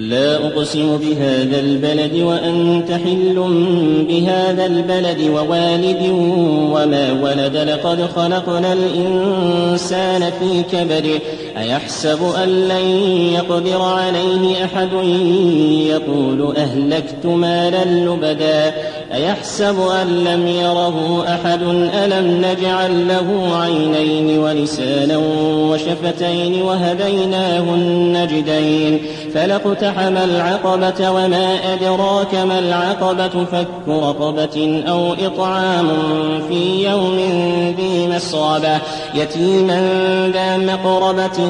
لا أقسم بهذا البلد وأنت حل بهذا البلد ووالد وما ولد. لقد خلقنا الإنسان في كبد. أيحسب أن لن يقدر عليه أحد يقول أهلكت مالا لبدا؟ أيحسب أن لم يره أحد ألم نجعل له عينين ولسانا وشفتين وهديناه النجدين فلاقتحم العقبة وما أدراك ما العقبة؟ فك رقبة أو إطعام في يوم ذي مسغبة. يتيما ذا مقربة